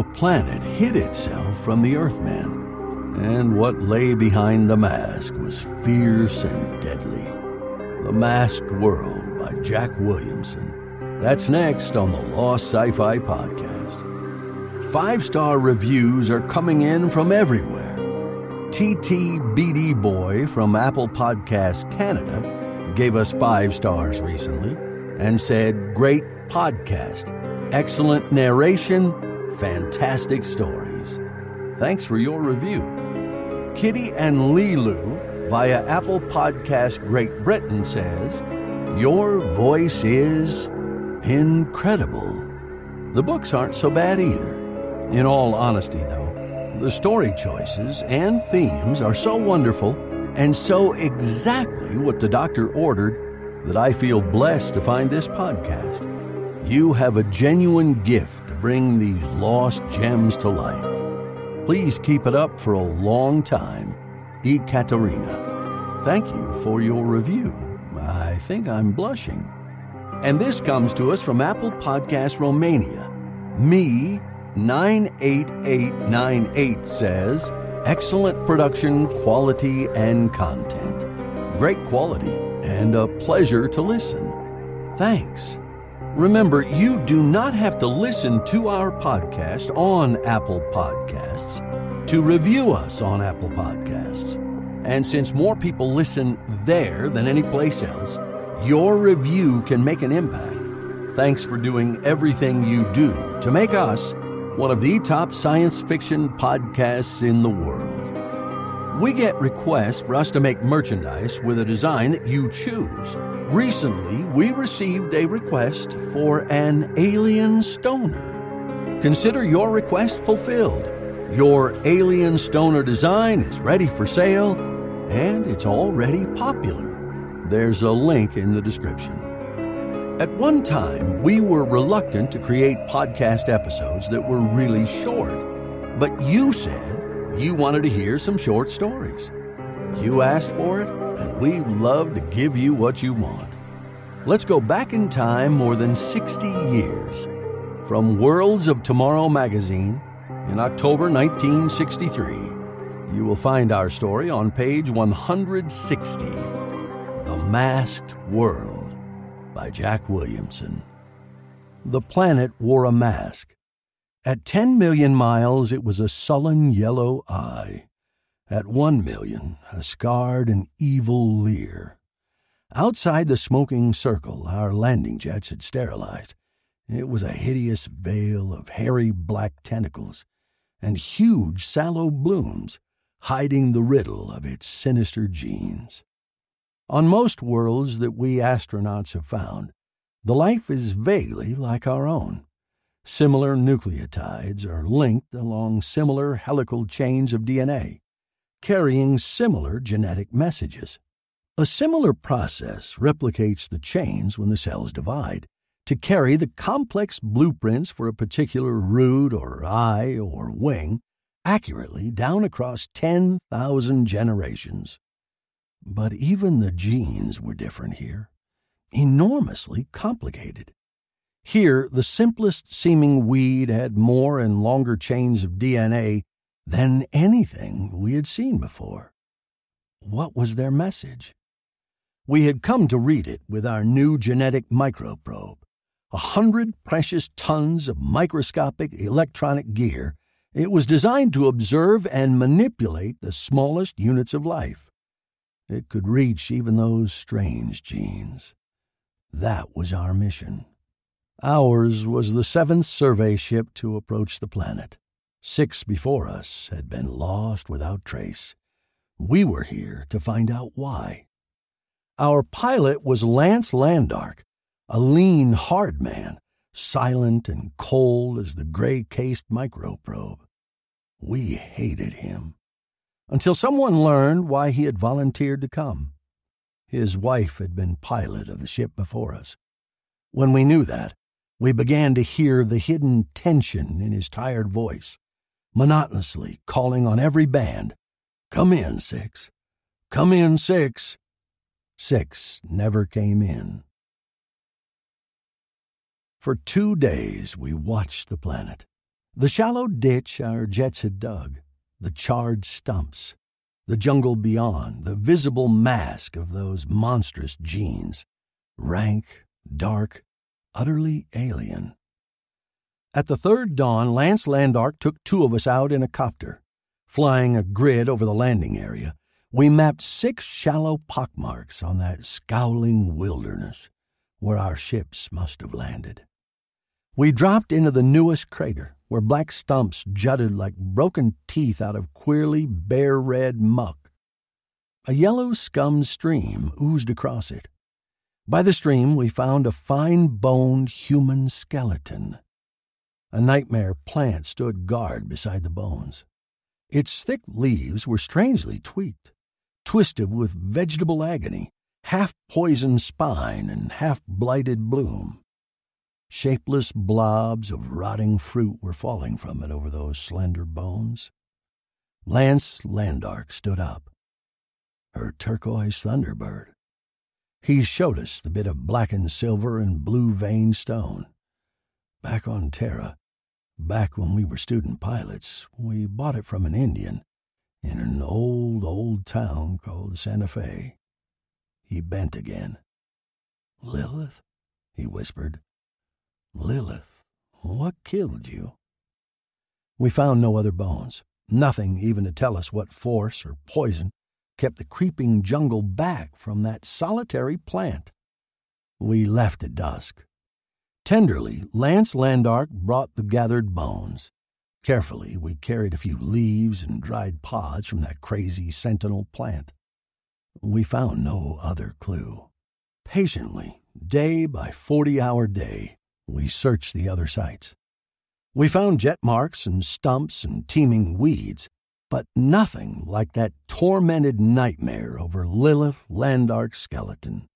The planet hid itself from the Earthman, and what lay behind the mask was fierce and deadly. The Masked World by Jack Williamson. That's next on the Lost Sci Fi Podcast. Five star reviews are coming in from everywhere. TTBD Boy from Apple Podcasts Canada gave us five stars recently and said, Great podcast, excellent narration, fantastic stories. Thanks for your review. Kitty and Leeloo via Apple Podcast Great Britain says, Your voice is incredible. The books aren't so bad either. In all honesty, though, the story choices and themes are so wonderful and so exactly what the doctor ordered that I feel blessed to find this podcast. You have a genuine gift bring these lost gems to life. Please keep it up for a long time. E. Katerina. Thank you for your review. I think I'm blushing. And this comes to us from Apple Podcast Romania. Me 98898 says, excellent production, quality, and content. Great quality and a pleasure to listen. Thanks. Remember, you do not have to listen to our podcast on Apple Podcasts to review us on Apple Podcasts. And since more people listen there than any place else, your review can make an impact. Thanks for doing everything you do to make us one of the top science fiction podcasts in the world. We get requests for us to make merchandise with a design that you choose. Recently, we received a request for an alien stoner. Consider your request fulfilled. Your alien stoner design is ready for sale, and it's already popular. There's a link in the description. At one time, we were reluctant to create podcast episodes that were really short, but you said you wanted to hear some short stories. You asked for it, and we love to give you what you want. Let's go back in time more than 60 years. From Worlds of Tomorrow magazine in October 1963, you will find our story on page 160 The Masked World by Jack Williamson. The planet wore a mask. At 10 million miles, it was a sullen yellow eye. At 1 million, a scarred and evil leer. Outside the smoking circle, our landing jets had sterilized, It was a hideous veil of hairy black tentacles and huge sallow blooms hiding the riddle of its sinister genes. On most worlds that we astronauts have found, the life is vaguely like our own. Similar nucleotides are linked along similar helical chains of DNA, carrying similar genetic messages. A similar process replicates the chains when the cells divide to carry the complex blueprints for a particular root or eye or wing accurately down across 10,000 generations. But even the genes were different here, enormously complicated. Here, the simplest seeming weed had more and longer chains of DNA than anything we had seen before. What was their message? We had come to read it with our new genetic microprobe. A hundred precious tons of microscopic electronic gear, it was designed to observe and manipulate the smallest units of life. It could reach even those strange genes. That was our mission. Ours was the seventh survey ship to approach the planet. Six before us had been lost without trace. We were here to find out why. Our pilot was Lance Landark, a lean, hard man, silent and cold as the gray cased microprobe. We hated him until someone learned why he had volunteered to come. His wife had been pilot of the ship before us. When we knew that, we began to hear the hidden tension in his tired voice, monotonously calling on every band Come in, Six. Come in, Six. Six never came in. For two days we watched the planet. The shallow ditch our jets had dug the charred stumps, the jungle beyond, the visible mask of those monstrous genes, rank, dark, utterly alien. At the third dawn, Lance Landark took two of us out in a copter. Flying a grid over the landing area, we mapped six shallow pockmarks on that scowling wilderness where our ships must have landed. We dropped into the newest crater, where black stumps jutted like broken teeth out of queerly bare red muck. A yellow scum stream oozed across it. By the stream, we found a fine boned human skeleton. A nightmare plant stood guard beside the bones. Its thick leaves were strangely tweaked, twisted with vegetable agony, half poisoned spine and half blighted bloom. Shapeless blobs of rotting fruit were falling from it over those slender bones. Lance Landark stood up. Her turquoise thunderbird. He showed us the bit of blackened silver and blue veined stone. Back on Terra, back when we were student pilots, we bought it from an Indian in an old, old town called Santa Fe. He bent again. Lilith? he whispered. Lilith, what killed you? We found no other bones, nothing even to tell us what force or poison kept the creeping jungle back from that solitary plant. We left at dusk. Tenderly, Lance Landark brought the gathered bones. Carefully, we carried a few leaves and dried pods from that crazy sentinel plant. We found no other clue. Patiently, day by 40 hour day, we searched the other sites. We found jet marks and stumps and teeming weeds, but nothing like that tormented nightmare over Lilith Landark's skeleton.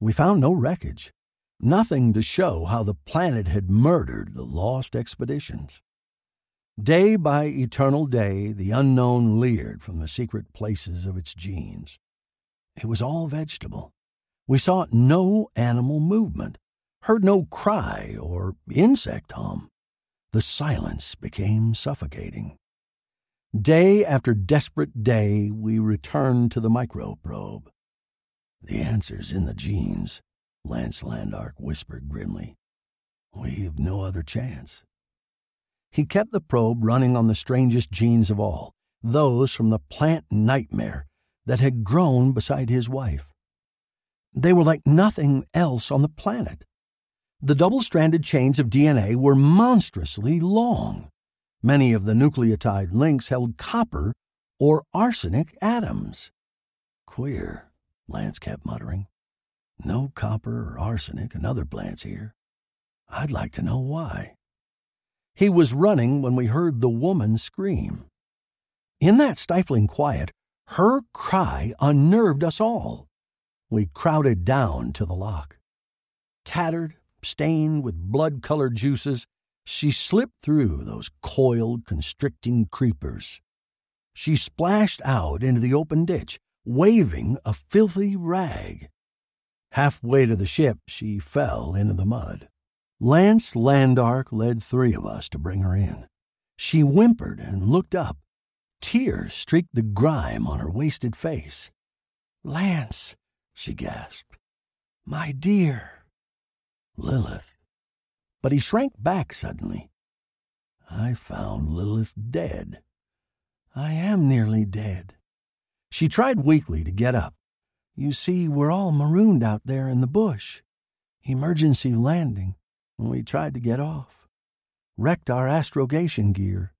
We found no wreckage, nothing to show how the planet had murdered the lost expeditions. Day by eternal day, the unknown leered from the secret places of its genes. It was all vegetable. We saw no animal movement, heard no cry or insect hum. The silence became suffocating. Day after desperate day, we returned to the microprobe. The answer's in the genes, Lance Landark whispered grimly. We've no other chance. He kept the probe running on the strangest genes of all, those from the plant nightmare that had grown beside his wife. They were like nothing else on the planet. The double stranded chains of DNA were monstrously long. Many of the nucleotide links held copper or arsenic atoms. Queer, Lance kept muttering. No copper or arsenic in other plants here. I'd like to know why. He was running when we heard the woman scream. In that stifling quiet, her cry unnerved us all. We crowded down to the lock. Tattered, stained with blood colored juices, she slipped through those coiled, constricting creepers. She splashed out into the open ditch, waving a filthy rag. Halfway to the ship, she fell into the mud. Lance Landark led three of us to bring her in. She whimpered and looked up. Tears streaked the grime on her wasted face. Lance, she gasped. My dear. Lilith. But he shrank back suddenly. I found Lilith dead. I am nearly dead. She tried weakly to get up. You see, we're all marooned out there in the bush. Emergency landing. We tried to get off. Wrecked our astrogation gear.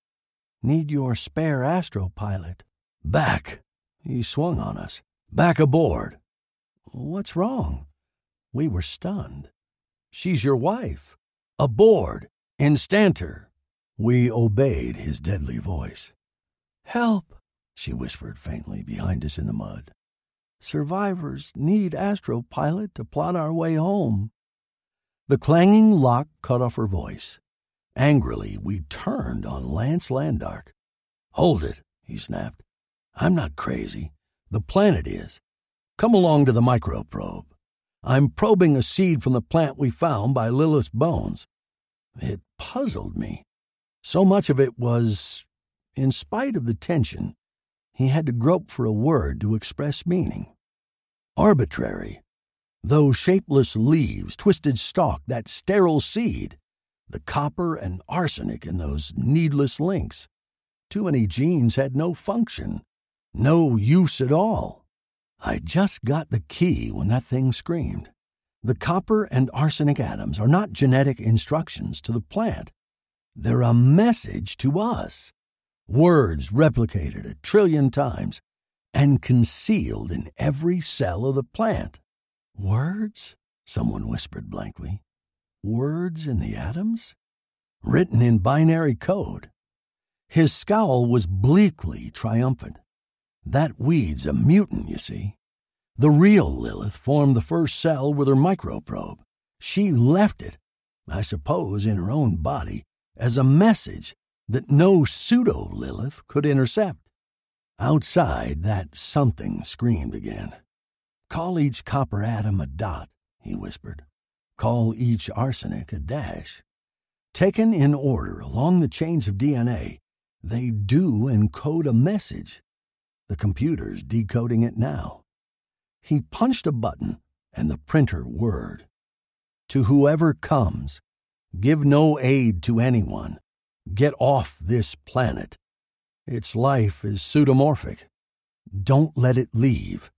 Need your spare astro pilot. Back! He swung on us. Back aboard! What's wrong? We were stunned. She's your wife. Aboard! Instanter! We obeyed his deadly voice. Help! she whispered faintly behind us in the mud. Survivors need Astro Pilot to plot our way home. The clanging lock cut off her voice. Angrily, we turned on Lance Landark. Hold it, he snapped. I'm not crazy. The planet is. Come along to the microprobe. I'm probing a seed from the plant we found by Lilith's bones. It puzzled me. So much of it was, in spite of the tension, he had to grope for a word to express meaning. Arbitrary. Those shapeless leaves, twisted stalk, that sterile seed, the copper and arsenic in those needless links. Too many genes had no function, no use at all. I just got the key when that thing screamed. The copper and arsenic atoms are not genetic instructions to the plant. They're a message to us. Words replicated a trillion times and concealed in every cell of the plant. Words? Someone whispered blankly. Words in the atoms? Written in binary code. His scowl was bleakly triumphant. That weed's a mutant, you see. The real Lilith formed the first cell with her microprobe. She left it, I suppose in her own body, as a message that no pseudo Lilith could intercept. Outside, that something screamed again. Call each copper atom a dot, he whispered. Call each arsenic a dash. Taken in order along the chains of DNA, they do encode a message. The computer's decoding it now. He punched a button, and the printer whirred. To whoever comes, give no aid to anyone. Get off this planet. Its life is pseudomorphic. Don't let it leave.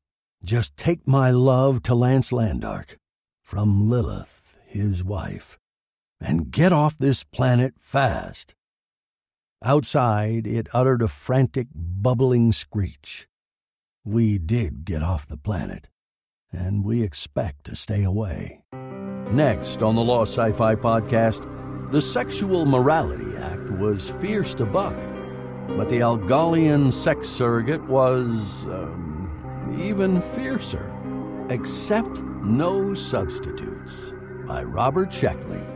Just take my love to Lance Landark from Lilith, his wife, and get off this planet fast. Outside, it uttered a frantic, bubbling screech. We did get off the planet, and we expect to stay away. Next on the Lost Sci Fi podcast, the Sexual Morality Act was fierce to buck, but the Algolian sex surrogate was um, even fiercer. Accept No Substitutes by Robert Sheckley.